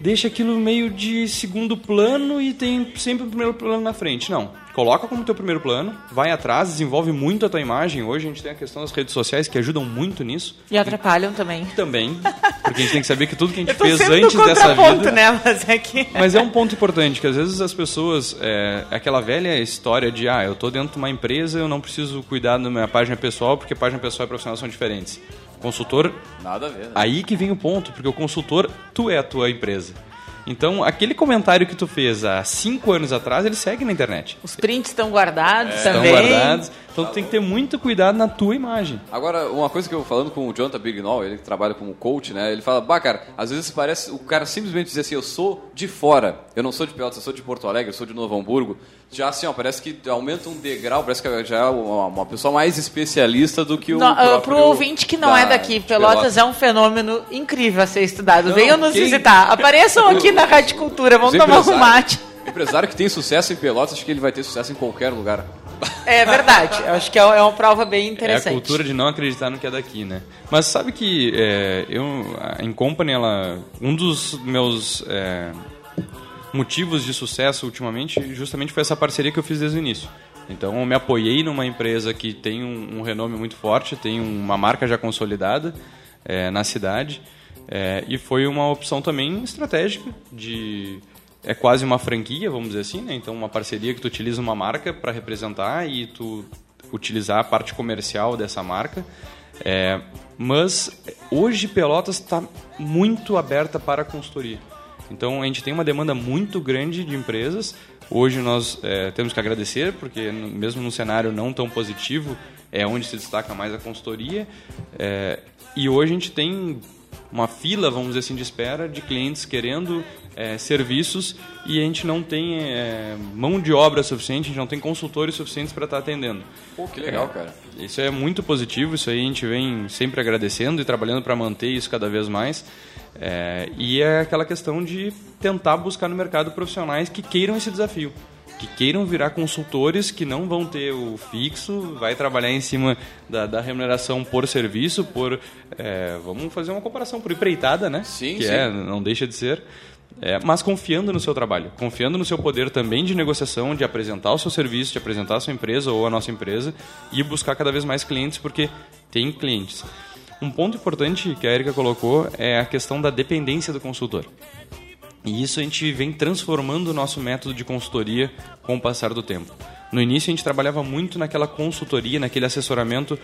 deixa aquilo meio de segundo plano e tem sempre o primeiro plano na frente. Não. Coloca como teu primeiro plano, vai atrás, desenvolve muito a tua imagem. Hoje a gente tem a questão das redes sociais que ajudam muito nisso. E atrapalham também. Também. Porque a gente tem que saber que tudo que a gente *laughs* fez antes dessa vida. Né? Mas, é que... Mas é um ponto importante, que às vezes as pessoas. É, aquela velha história de ah, eu tô dentro de uma empresa, eu não preciso cuidar da minha página pessoal, porque página pessoal e profissional são diferentes. Consultor. Nada a ver. Né? Aí que vem o ponto, porque o consultor, tu é a tua empresa. Então, aquele comentário que tu fez há cinco anos atrás, ele segue na internet. Os prints estão guardados é. também. Estão guardados. Então, tu tem que ter muito cuidado na tua imagem. Agora, uma coisa que eu falando com o Jonathan Bignall, ele que trabalha como coach, né? Ele fala, bah, cara, às vezes parece, o cara simplesmente diz assim, eu sou de fora, eu não sou de Pelotas, eu sou de Porto Alegre, eu sou de Novo Hamburgo. Já assim, ó, parece que aumenta um degrau, parece que já é uma, uma pessoa mais especialista do que o não, próprio... Pro ouvinte que não da, é daqui, Pelotas, Pelotas, é um fenômeno incrível a ser estudado. Não, Venham nos quem... visitar. Apareçam *laughs* aqui na Rádio Cultura, vamos tomar um mate. Empresário que tem sucesso em Pelotas, acho que ele vai ter sucesso em qualquer lugar. É verdade, acho que é, é uma prova bem interessante. É a cultura de não acreditar no que é daqui, né? Mas sabe que é, eu, em Company, ela, um dos meus é, motivos de sucesso ultimamente justamente foi essa parceria que eu fiz desde o início. Então eu me apoiei numa empresa que tem um, um renome muito forte, tem uma marca já consolidada é, na cidade é, e foi uma opção também estratégica de é quase uma franquia, vamos dizer assim, né? Então uma parceria que tu utiliza uma marca para representar e tu utilizar a parte comercial dessa marca. É, mas hoje Pelotas está muito aberta para a consultoria. Então a gente tem uma demanda muito grande de empresas. Hoje nós é, temos que agradecer, porque mesmo num cenário não tão positivo, é onde se destaca mais a consultoria. É, e hoje a gente tem uma fila, vamos dizer assim, de espera de clientes querendo é, serviços e a gente não tem é, mão de obra suficiente, a gente não tem consultores suficientes para estar tá atendendo. Pô, que legal, é, cara. Isso é muito positivo, isso aí a gente vem sempre agradecendo e trabalhando para manter isso cada vez mais. É, e é aquela questão de tentar buscar no mercado profissionais que queiram esse desafio que queiram virar consultores que não vão ter o fixo, vai trabalhar em cima da, da remuneração por serviço, por é, vamos fazer uma comparação por empreitada, né? Sim, que sim. é não deixa de ser. É, mas confiando no seu trabalho, confiando no seu poder também de negociação, de apresentar o seu serviço, de apresentar a sua empresa ou a nossa empresa e buscar cada vez mais clientes, porque tem clientes. Um ponto importante que a Erika colocou é a questão da dependência do consultor. E isso a gente vem transformando o nosso método de consultoria com o passar do tempo. No início a gente trabalhava muito naquela consultoria, naquele assessoramento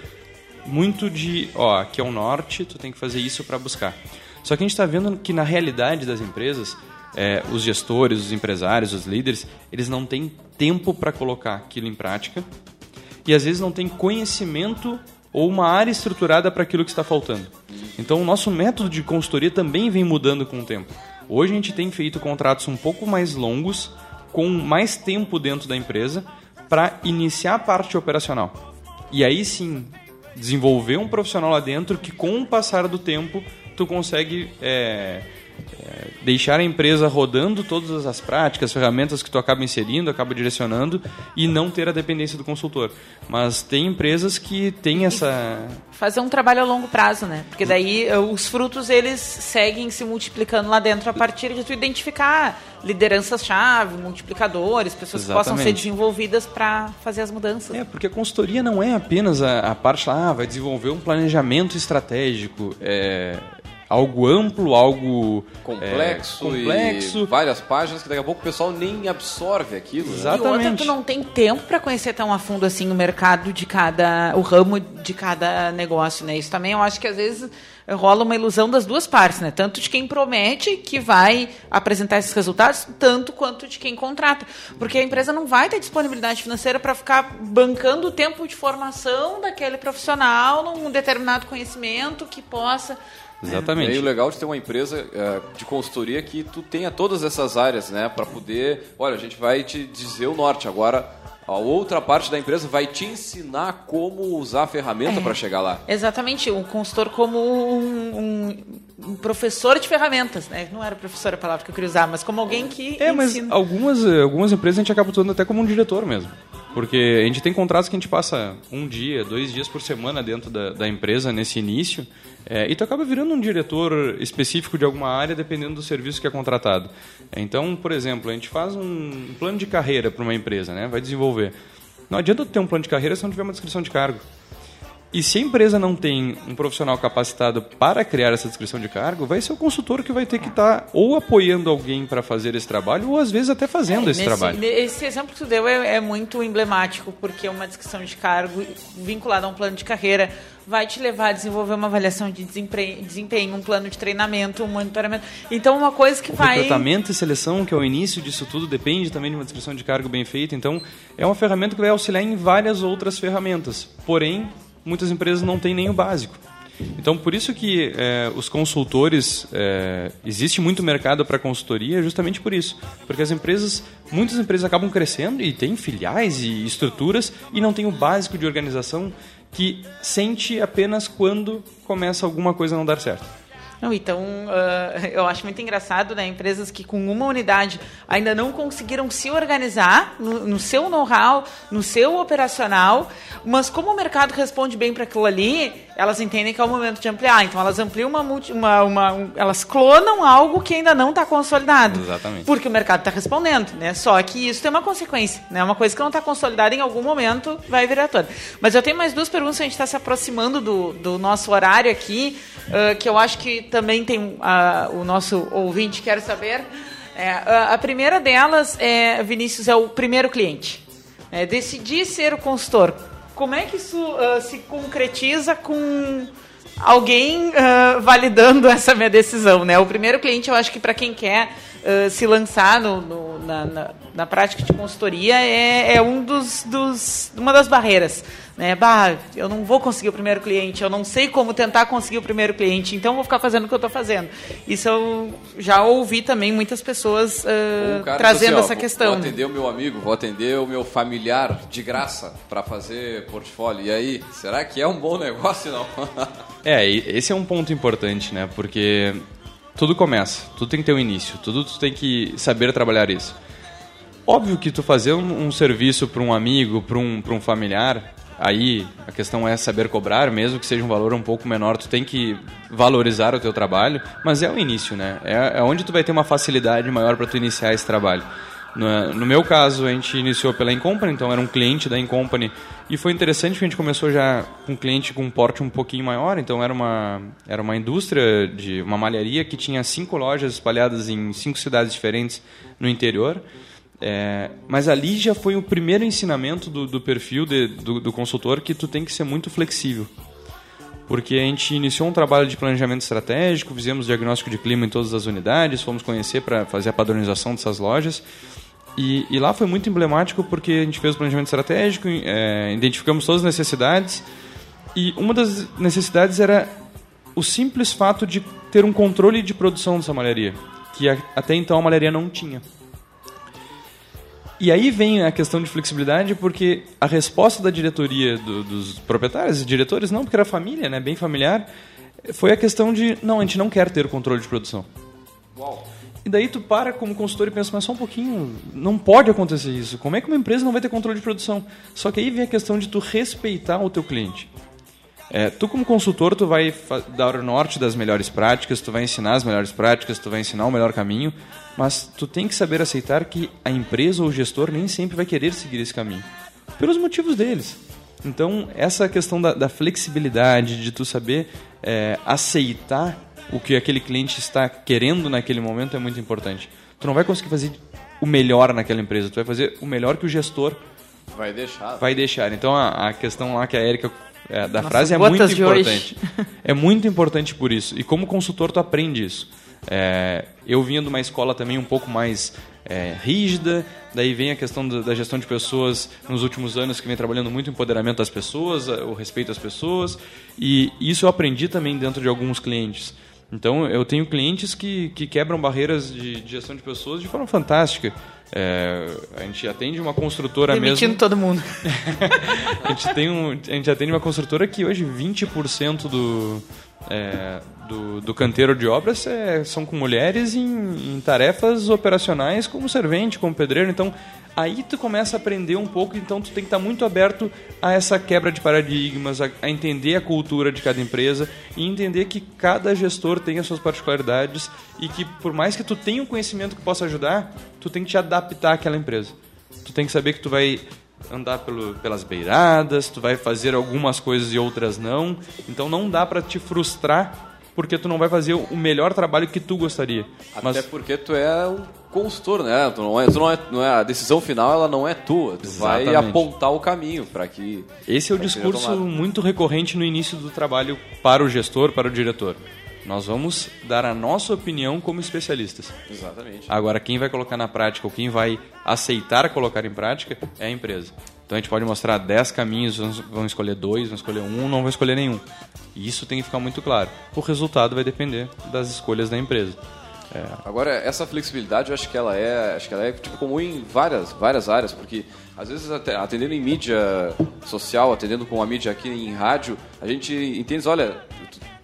muito de, ó, aqui é o norte, tu tem que fazer isso para buscar. Só que a gente está vendo que na realidade das empresas, é, os gestores, os empresários, os líderes, eles não têm tempo para colocar aquilo em prática e às vezes não têm conhecimento ou uma área estruturada para aquilo que está faltando. Então o nosso método de consultoria também vem mudando com o tempo. Hoje a gente tem feito contratos um pouco mais longos, com mais tempo dentro da empresa, para iniciar a parte operacional. E aí sim, desenvolver um profissional lá dentro que com o passar do tempo tu consegue é, é, deixar a empresa rodando todas as práticas, ferramentas que tu acaba inserindo, acaba direcionando e não ter a dependência do consultor. Mas tem empresas que têm essa fazer um trabalho a longo prazo, né? Porque daí eh, os frutos eles seguem se multiplicando lá dentro a partir de tu identificar lideranças-chave, multiplicadores, pessoas Exatamente. que possam ser desenvolvidas para fazer as mudanças. É, porque a consultoria não é apenas a, a parte lá, ah, vai desenvolver um planejamento estratégico, é, algo amplo, algo complexo, é, complexo. várias páginas que daqui a pouco o pessoal nem absorve aquilo. Né? Exatamente. E outra, tu não tem tempo para conhecer tão a fundo assim o mercado de cada, o ramo de cada negócio, né? Isso também eu acho que às vezes rola uma ilusão das duas partes, né? Tanto de quem promete que vai apresentar esses resultados, tanto quanto de quem contrata. Porque a empresa não vai ter disponibilidade financeira para ficar bancando o tempo de formação daquele profissional num determinado conhecimento que possa Exatamente. E aí o legal de ter uma empresa uh, de consultoria que tu tenha todas essas áreas, né? Para poder, olha, a gente vai te dizer o norte, agora a outra parte da empresa vai te ensinar como usar a ferramenta é, para chegar lá. Exatamente, o consultor como um, um, um professor de ferramentas, né? Não era professor a palavra que eu queria usar, mas como alguém que É, mas ensina. algumas, algumas empresas a gente acaba atuando até como um diretor mesmo. Porque a gente tem contratos que a gente passa um dia, dois dias por semana dentro da, da empresa nesse início, é, e tu acaba virando um diretor específico de alguma área dependendo do serviço que é contratado. Então, por exemplo, a gente faz um plano de carreira para uma empresa, né? vai desenvolver. Não adianta ter um plano de carreira se não tiver uma descrição de cargo. E se a empresa não tem um profissional capacitado para criar essa descrição de cargo, vai ser o consultor que vai ter que estar tá ou apoiando alguém para fazer esse trabalho, ou às vezes até fazendo É, esse nesse- trabalho. Esse exemplo que tu deu é, é muito emblemático, porque uma descrição de cargo vinculada a um plano de carreira vai te levar a desenvolver uma avaliação de desempenho, um plano de treinamento, um monitoramento. Então, uma coisa que O vai... recrutamento e seleção, que é o início disso tudo, depende também de uma descrição de cargo bem feita. Então, é uma ferramenta que vai auxiliar em várias outras ferramentas. Porém, muitas empresas não têm nem o básico. Então, por isso que eh, os consultores, eh, existe muito mercado para consultoria justamente por isso. Porque as empresas, muitas empresas acabam crescendo e têm filiais e estruturas e não tem o básico de organização que sente apenas quando começa alguma coisa a não dar certo. Não, então, ah, *laughs* eu acho muito engraçado, né? Empresas que com uma unidade ainda não conseguiram se organizar no, no seu know-how, no seu operacional, mas como o mercado responde bem para aquilo ali, elas entendem que é o momento de ampliar. Então, elas ampliam uma, multi- uma, uma um- elas clonam algo que ainda não está consolidado. Exatamente. Porque o mercado está respondendo, né? Só que isso tem uma consequência, né? Uma coisa que não está consolidada em algum momento vai virar toda. Mas eu tenho mais duas perguntas, a gente está se aproximando do, do nosso horário aqui, ah, que eu acho que também tem ah, o nosso ouvinte quer saber. É, a primeira delas, é, Vinícius, é o primeiro cliente. É, ser o consultor. Como é que isso ah, se concretiza com alguém ah, validando *laughs* essa minha decisão, né? O primeiro cliente, eu acho que para quem quer ah, se lançar no, no- na, na- na prática de consultoria é, é um dos, dos- uma das barreiras, né? Bah, eu não vou conseguir o primeiro cliente, eu não sei como tentar conseguir o primeiro cliente, então vou ficar fazendo o que eu estou fazendo. Isso eu já ouvi também muitas pessoas cara trazendo assim, ó, essa vou- questão. Vou atender o meu amigo, vou atender o meu familiar de graça para fazer portfólio. E aí, será que é um bom negócio não? *laughs* É, esse é um ponto importante, né? Porque tudo começa, tudo tem que ter um início, tudo tu tem que saber trabalhar isso. Óbvio que tu fazer um, um serviço para um amigo, para um, um familiar, aí a questão é saber cobrar, mesmo que seja um valor um pouco menor, tu tem que valorizar o teu trabalho, mas é o início, né? É, é onde tu vai ter uma facilidade maior para tu iniciar esse trabalho. No, no meu caso, a gente iniciou pela Incompany, então era um cliente da Incompany e foi interessante que a gente começou já com um cliente com um porte um pouquinho maior, então era uma, era uma indústria de uma malharia que tinha cinco lojas espalhadas em cinco cidades diferentes no interior. É, mas ali já foi o primeiro ensinamento do, do perfil de- do, do consultor que tu tem que ser muito flexível. Porque a gente iniciou um trabalho de planejamento estratégico, fizemos diagnóstico de clima em todas as unidades, fomos conhecer para fazer a padronização dessas lojas. E, e lá foi muito emblemático porque a gente fez o planejamento estratégico, é, identificamos todas as necessidades e uma das necessidades era o simples fato de ter um controle de produção dessa malharia, que a- até então a malharia não tinha. E aí vem a questão de flexibilidade, porque a resposta da diretoria, do- dos proprietários e diretores, não, porque era família, né, bem familiar, foi a questão de, não, a gente não quer ter o controle de produção. E daí tu para como consultor e pensa, mas só um pouquinho, não pode acontecer isso. Como é que uma empresa não vai ter controle de produção? Só que aí vem a questão de tu respeitar o teu cliente. É, tu como consultor, tu vai dar o norte das melhores práticas, tu vai ensinar as melhores práticas, tu vai ensinar o melhor caminho, mas tu tem que saber aceitar que a empresa ou o gestor nem sempre vai querer seguir esse caminho, pelos motivos deles. Então, essa questão da, da flexibilidade, de tu saber é, aceitar o que aquele cliente está querendo naquele momento é muito importante. Tu não vai conseguir fazer o melhor naquela empresa, tu vai fazer o melhor que o gestor Vai deixar. vai deixar. Então a, a questão lá que a Erika é, da Nossas frase é muito importante. É muito importante por isso. E como consultor tu aprende isso. É, eu vinha de uma escola também um pouco mais é, rígida, daí vem a questão da, da gestão de pessoas nos últimos anos que vem trabalhando muito o empoderamento das pessoas, o respeito às pessoas, e isso eu aprendi também dentro de alguns clientes. Então, eu tenho clientes que, que quebram barreiras de, de gestão de pessoas de forma fantástica. É, a gente atende uma construtora Demitindo mesmo. todo mundo. *laughs* a, gente tem um, a gente atende uma construtora que hoje 20% do, é, do, do canteiro de obras é, são com mulheres em, em, tarefas operacionais como servente, como pedreiro. Então, aí tu começa a aprender um pouco, então tu tem que estar muito aberto a essa quebra de paradigmas, a, a, entender a cultura de cada empresa e entender que cada gestor tem as suas particularidades e que por mais que tu tenha um conhecimento que possa ajudar, tu tem que te adaptar àquela empresa. Tu tem que saber que tu vai andar pelo, pelas beiradas, tu vai fazer algumas coisas e outras não. Então não dá para te frustrar porque tu não vai fazer o melhor trabalho que tu gostaria. Até Mas... porque tu é um consultor, né? Tu não é, tu não é, não é, a decisão final ela não é tua. Tu Exatamente. vai apontar o caminho para que. Esse é o discurso muito recorrente no início do trabalho para o gestor, para o diretor. Nós vamos dar a nossa opinião como especialistas. Exatamente. Agora, quem vai colocar na prática ou quem vai aceitar colocar em prática é a empresa. Então a gente pode mostrar 10 caminhos, vão escolher dois, vão escolher um, não vão escolher nenhum. E isso tem que ficar muito claro. O resultado vai depender das escolhas da empresa. É. Agora, essa flexibilidade, eu acho que ela é, acho que ela é tipo, comum em várias, várias áreas, porque às vezes atendendo em mídia social, atendendo com a mídia aqui em rádio, a gente entende, olha,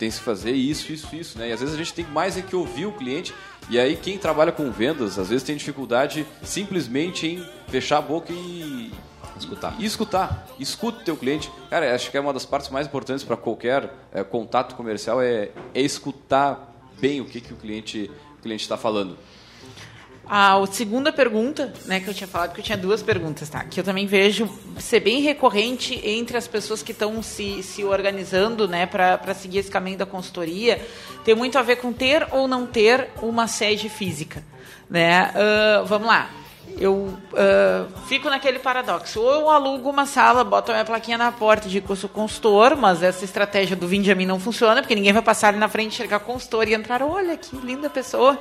tem que fazer isso, isso, isso, né? E às vezes a gente tem mais é que ouvir o cliente. E aí quem trabalha com vendas, às vezes tem dificuldade simplesmente em fechar a boca e escutar. E escutar. Escuta o teu cliente. Cara, acho que é uma das partes mais importantes para qualquer é, contato comercial é, é escutar bem o que, que o cliente o cliente está falando. A segunda pergunta, né, que eu tinha falado, que eu tinha duas perguntas, tá? Que eu também vejo ser bem recorrente entre as pessoas que estão se, se organizando, né, para seguir esse caminho da consultoria, tem muito a ver com ter ou não ter uma sede física, né? Uh, vamos lá eu uh, fico naquele paradoxo. Ou eu alugo uma sala, boto a minha plaquinha na porta de curso consultor, mas essa estratégia do vinde a mim não funciona, porque ninguém vai passar ali na frente, enxergar consultor e entrar, olha que linda pessoa.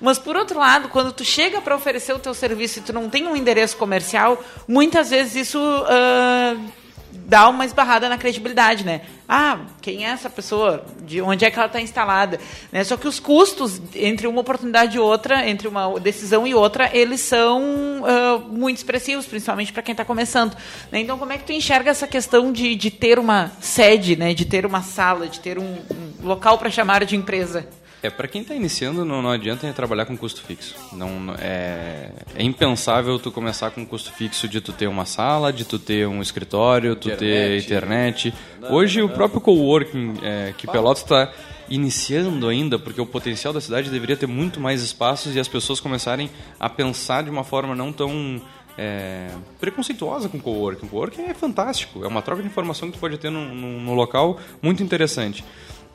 Mas por outro lado, quando tu chega para oferecer o teu serviço e tu não tem um endereço comercial, muitas vezes isso uh, dá uma esbarrada na credibilidade, né? Ah, quem é essa pessoa? De onde é que ela está instalada? Né? Só que os custos entre uma oportunidade e outra, entre uma decisão e outra, eles são uh, muito expressivos, principalmente para quem está começando. Né? Então, como é que tu enxerga essa questão de, de ter uma sede, né? de ter uma sala, de ter um, um local para chamar de empresa? É, para quem está iniciando, não, não adianta trabalhar com custo fixo. Não, é, é, impensável tu começar com custo fixo de tu ter uma sala, de tu ter um escritório, tu internet. ter internet. Hoje o próprio coworking é, que Pelotas está iniciando ainda, porque o potencial da cidade deveria ter muito mais espaços e as pessoas começarem a pensar de uma forma não tão é, preconceituosa com o coworking. O coworking é fantástico, é uma troca de informação que tu pode ter no local muito interessante.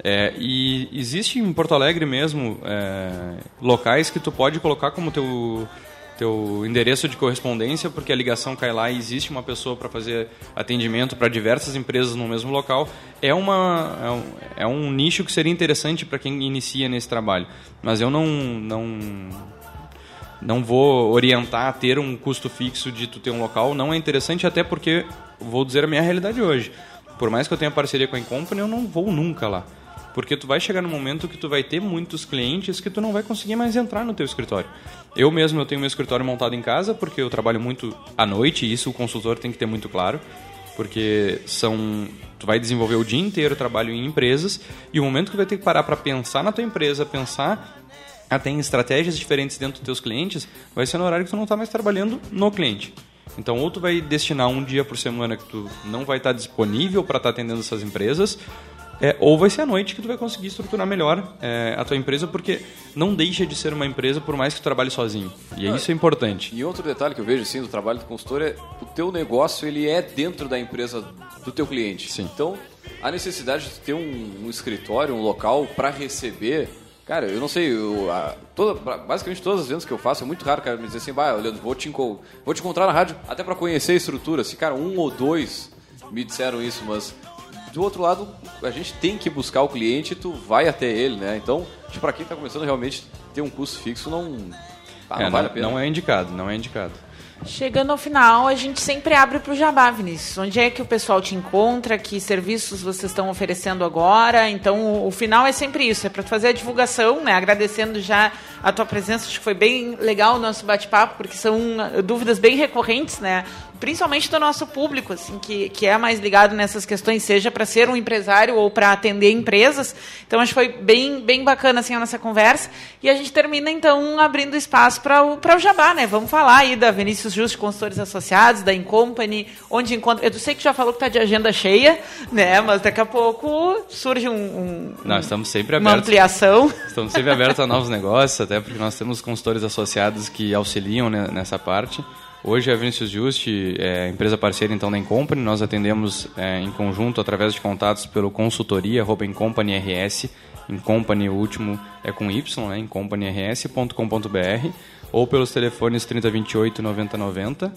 É, e existe em Porto Alegre mesmo é, locais que tu pode colocar como teu teu endereço de correspondência, porque a ligação cai lá e existe uma pessoa para fazer atendimento para diversas empresas no mesmo local. É, uma, é, um, é um nicho que seria interessante para quem inicia nesse trabalho. Mas eu não, não, não vou orientar a ter um custo fixo de tu ter um local. Não é interessante, até porque, vou dizer a minha realidade hoje. Por mais que eu tenha parceria com a Incompany, eu não vou nunca lá. Porque tu vai chegar no momento que tu vai ter muitos clientes que tu não vai conseguir mais entrar no teu escritório. Eu mesmo eu tenho meu escritório montado em casa porque eu trabalho muito à noite e isso o consultor tem que ter muito claro, porque são tu vai desenvolver o dia inteiro trabalho em empresas e o momento que vai ter que parar para pensar na tua empresa, pensar até em estratégias diferentes dentro dos teus clientes, vai ser no horário que tu não está mais trabalhando no cliente. Então, ou tu vai destinar um dia por semana que tu não vai estar disponível para estar atendendo essas empresas, é, ou vai ser à noite que tu vai conseguir estruturar melhor é, a tua empresa, porque não deixa de ser uma empresa por mais que tu trabalhe sozinho. E ah, isso é importante. E outro detalhe que eu vejo assim do trabalho do consultor é o teu negócio ele é dentro da empresa do teu cliente. Sim. Então, a necessidade de ter um, um escritório, um local para receber Cara, eu não sei, eu, a, toda, basicamente todas as vendas que eu faço, é muito raro cara me dizer assim, vai, Leandro, vou te, vou te encontrar na rádio, até para conhecer a estrutura. Se, cara, um ou dois me disseram isso, mas do outro lado, a gente tem que buscar o cliente e tu vai até ele, né? Então, para quem está começando realmente ter um custo fixo não, ah, é, não, vale a pena. Não é indicado, não é indicado. Chegando ao final, a gente sempre abre para o Jabá, Vinícius. Onde é que o pessoal te encontra? Que serviços vocês estão oferecendo agora? Então, o final é sempre isso, é para fazer a divulgação, né? Agradecendo já a tua presença, acho que foi bem legal o nosso bate-papo, porque são dúvidas bem recorrentes, né? Principalmente do nosso público, assim, que, que é mais ligado nessas questões, seja para ser um empresário ou para atender empresas. Então, acho que foi bem, bem bacana assim, a nossa conversa. E a gente termina, então, abrindo espaço para o, o Jabá, né? Vamos falar aí da Vinícius Justo Consultores Associados, da Incompany, onde encontra. Eu sei que já falou que está de agenda cheia, né? Mas daqui a pouco surge um. um nós estamos sempre abertos. Uma ampliação. Estamos sempre abertos a novos negócios, até porque nós temos consultores associados que auxiliam nessa parte. Hoje a Vinicius Just é empresa parceira então da Incompany. Nós atendemos é, em conjunto através de contatos pelo consultoria arroba Incompany RS. Incompany, o último é com Y, né? incompanyrs.com.br ou pelos telefones 3028 9090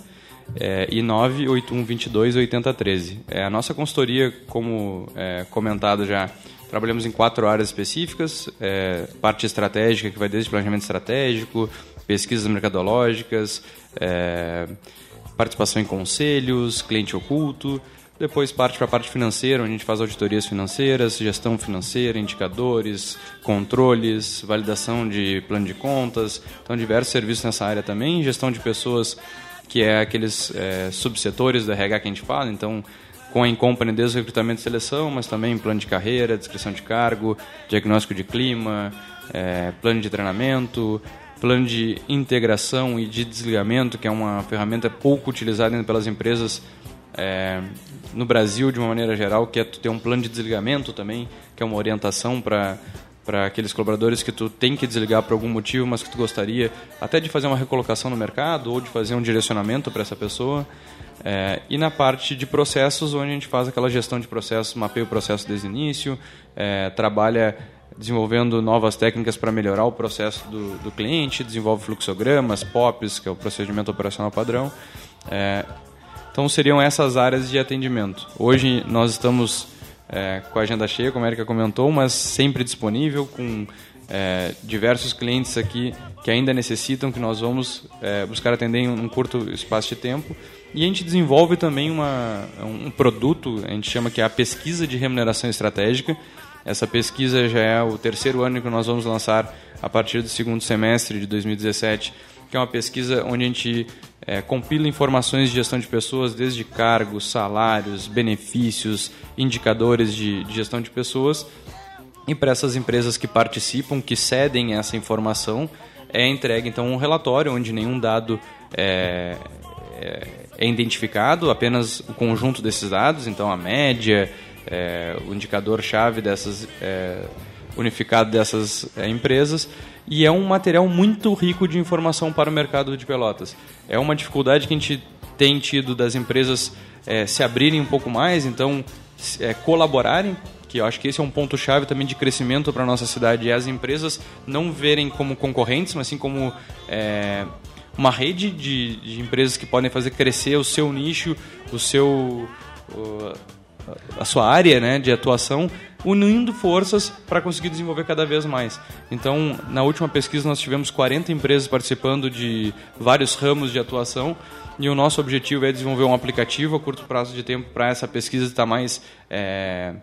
é, e 981 22 8013. É, a nossa consultoria, como é, comentado já, trabalhamos em quatro áreas específicas: é, parte estratégica, que vai desde planejamento estratégico, pesquisas mercadológicas, é, participação em conselhos, cliente oculto. Depois parte para a parte financeira, onde a gente faz auditorias financeiras, gestão financeira, indicadores, controles, validação de plano de contas. Então, diversos serviços nessa área também. Gestão de pessoas, que é aqueles é, subsetores do RH que a gente fala. Então, com a Incompany desde o recrutamento e seleção, mas também plano de carreira, descrição de cargo, diagnóstico de clima, é, plano de treinamento, plano de integração e de desligamento, que é uma ferramenta pouco utilizada ainda pelas empresas é, no Brasil de uma maneira geral, que é tu ter um plano de desligamento também, que é uma orientação para para aqueles colaboradores que tu tem que desligar por algum motivo, mas que tu gostaria até de fazer uma recolocação no mercado ou de fazer um direcionamento para essa pessoa. É, e na parte de processos, onde a gente faz aquela gestão de processos, mapeia o processo desde o início, é, trabalha desenvolvendo novas técnicas para melhorar o processo do, do, cliente, desenvolve fluxogramas, POPs, que é o procedimento operacional padrão. É, então seriam essas áreas de atendimento. Hoje nós estamos é, com a agenda cheia, como a Erika comentou, mas sempre disponível, com é, diversos clientes aqui que ainda necessitam, que nós vamos é, buscar atender em um curto espaço de tempo. E a gente desenvolve também uma, um produto, a gente chama que é a pesquisa de remuneração estratégica, essa pesquisa já é o terceiro ano que nós vamos lançar a partir do segundo semestre de 2017, que é uma pesquisa onde a gente é, compila informações de gestão de pessoas, desde cargos, salários, benefícios, indicadores de, de gestão de pessoas. E para essas empresas que participam, que cedem essa informação, é entregue então um relatório onde nenhum dado é, é, é identificado, apenas o conjunto desses dados, então a média, é, o indicador-chave dessas é, unificado dessas é, empresas e é um material muito rico de informação para o mercado de pelotas. É uma dificuldade que a gente tem tido das empresas é, se abrirem um pouco mais, então é, colaborarem, que eu acho que esse é um ponto chave também de crescimento para a nossa cidade, e as empresas não verem como concorrentes, mas sim como é, uma rede de, de, empresas que podem fazer crescer o seu nicho, o seu a sua área né, de atuação, unindo forças para conseguir desenvolver cada vez mais. Então, na última pesquisa, nós tivemos 40 empresas participando de vários ramos de atuação e o nosso objetivo é desenvolver um aplicativo a curto prazo de tempo para essa pesquisa estar mais é,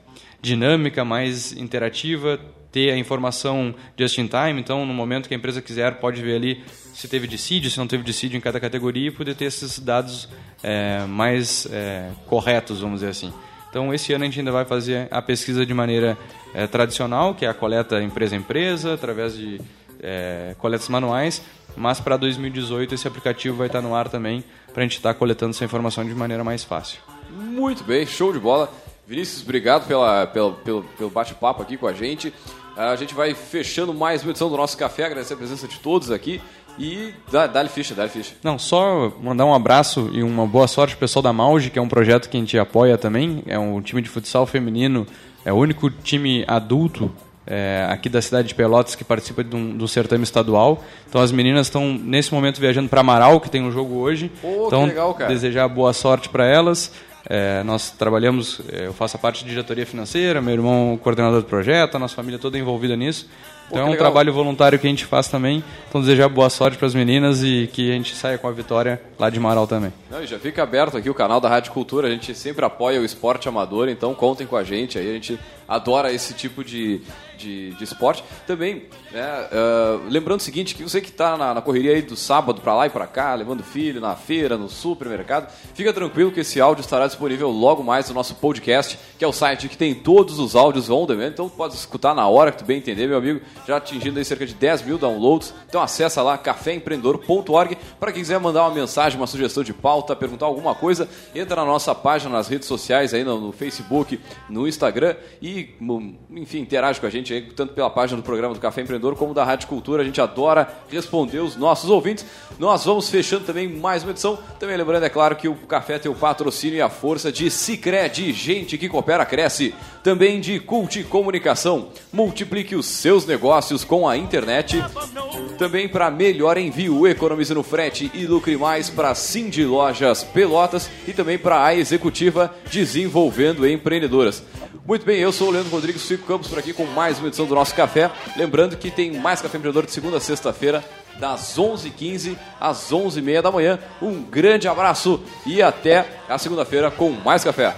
dinâmica, mais interativa, ter a informação just in time. Então, no momento que a empresa quiser, pode ver ali se teve dissídio, se não teve dissídio em cada categoria e poder ter esses dados é, mais é, corretos, vamos dizer assim. Então, esse ano a gente ainda vai fazer a pesquisa de maneira é, tradicional, que é a coleta empresa a empresa, através de é, coletas manuais, mas para 2018 esse aplicativo vai estar no ar também, para a gente estar coletando essa informação de maneira mais fácil. Muito bem, show de bola. Vinícius, obrigado pela, pela pelo, pelo bate-papo aqui com a gente. A gente vai fechando mais uma edição do nosso café, agradecer a presença de todos aqui. E dá-lhe ficha, dá-lhe ficha. Não, só mandar um abraço e uma boa sorte pro pessoal da Mauge, que é um projeto que a gente apoia também. É um time de futsal feminino, é o único time adulto é, aqui da cidade de Pelotas que participa do, do certame estadual. Então as meninas estão nesse momento viajando para Amaral, que tem um jogo hoje. Pô, então, legal, desejar boa sorte para elas. É, nós trabalhamos, é, eu faço a parte de diretoria financeira, meu irmão coordenador do projeto, a nossa família toda envolvida nisso. Então é um legal. trabalho voluntário que a gente faz também. Então desejar boa sorte para as meninas e que a gente saia com a vitória lá de Marau também. Não, já fica aberto aqui o canal da Rádio Cultura. A gente sempre apoia o esporte amador, então contem com a gente aí. A gente adora esse tipo de, de, de esporte. Também, né, uh, lembrando o seguinte, que você que está na, na, correria aí do sábado para lá e para cá, levando filho na feira, no supermercado, fica tranquilo que esse áudio estará disponível logo mais no nosso podcast, que é o site que tem todos os áudios on demand, então pode escutar na hora que tu bem entender, meu amigo, já atingindo aí cerca de 10 mil downloads. Então acessa lá caféempreendedor.org para quem quiser mandar uma mensagem, uma sugestão de pauta, perguntar alguma coisa, entra na nossa página nas redes sociais aí no, no Facebook, no Instagram e, enfim, interage com a gente tanto pela página do programa do Café Empreendedor como da Rádio Cultura. A gente adora responder os nossos ouvintes. Nós vamos fechando também mais uma edição. Também lembrando, é claro, que o café tem o patrocínio e a força de Cicred, gente que coopera, cresce. Também de Cult Comunicação. Multiplique os seus negócios com a internet. Também para melhor envio, economize no frete e lucre mais para Cindy Lojas Pelotas e também para a Executiva Desenvolvendo Empreendedoras. Muito bem, eu sou o Leandro Rodrigues, fico Campos por aqui com mais uma edição do nosso café. Lembrando que tem mais Café Empreendedor de segunda a sexta-feira, das 11h15 às 11h30 da manhã. Um grande abraço e até a segunda-feira com mais café.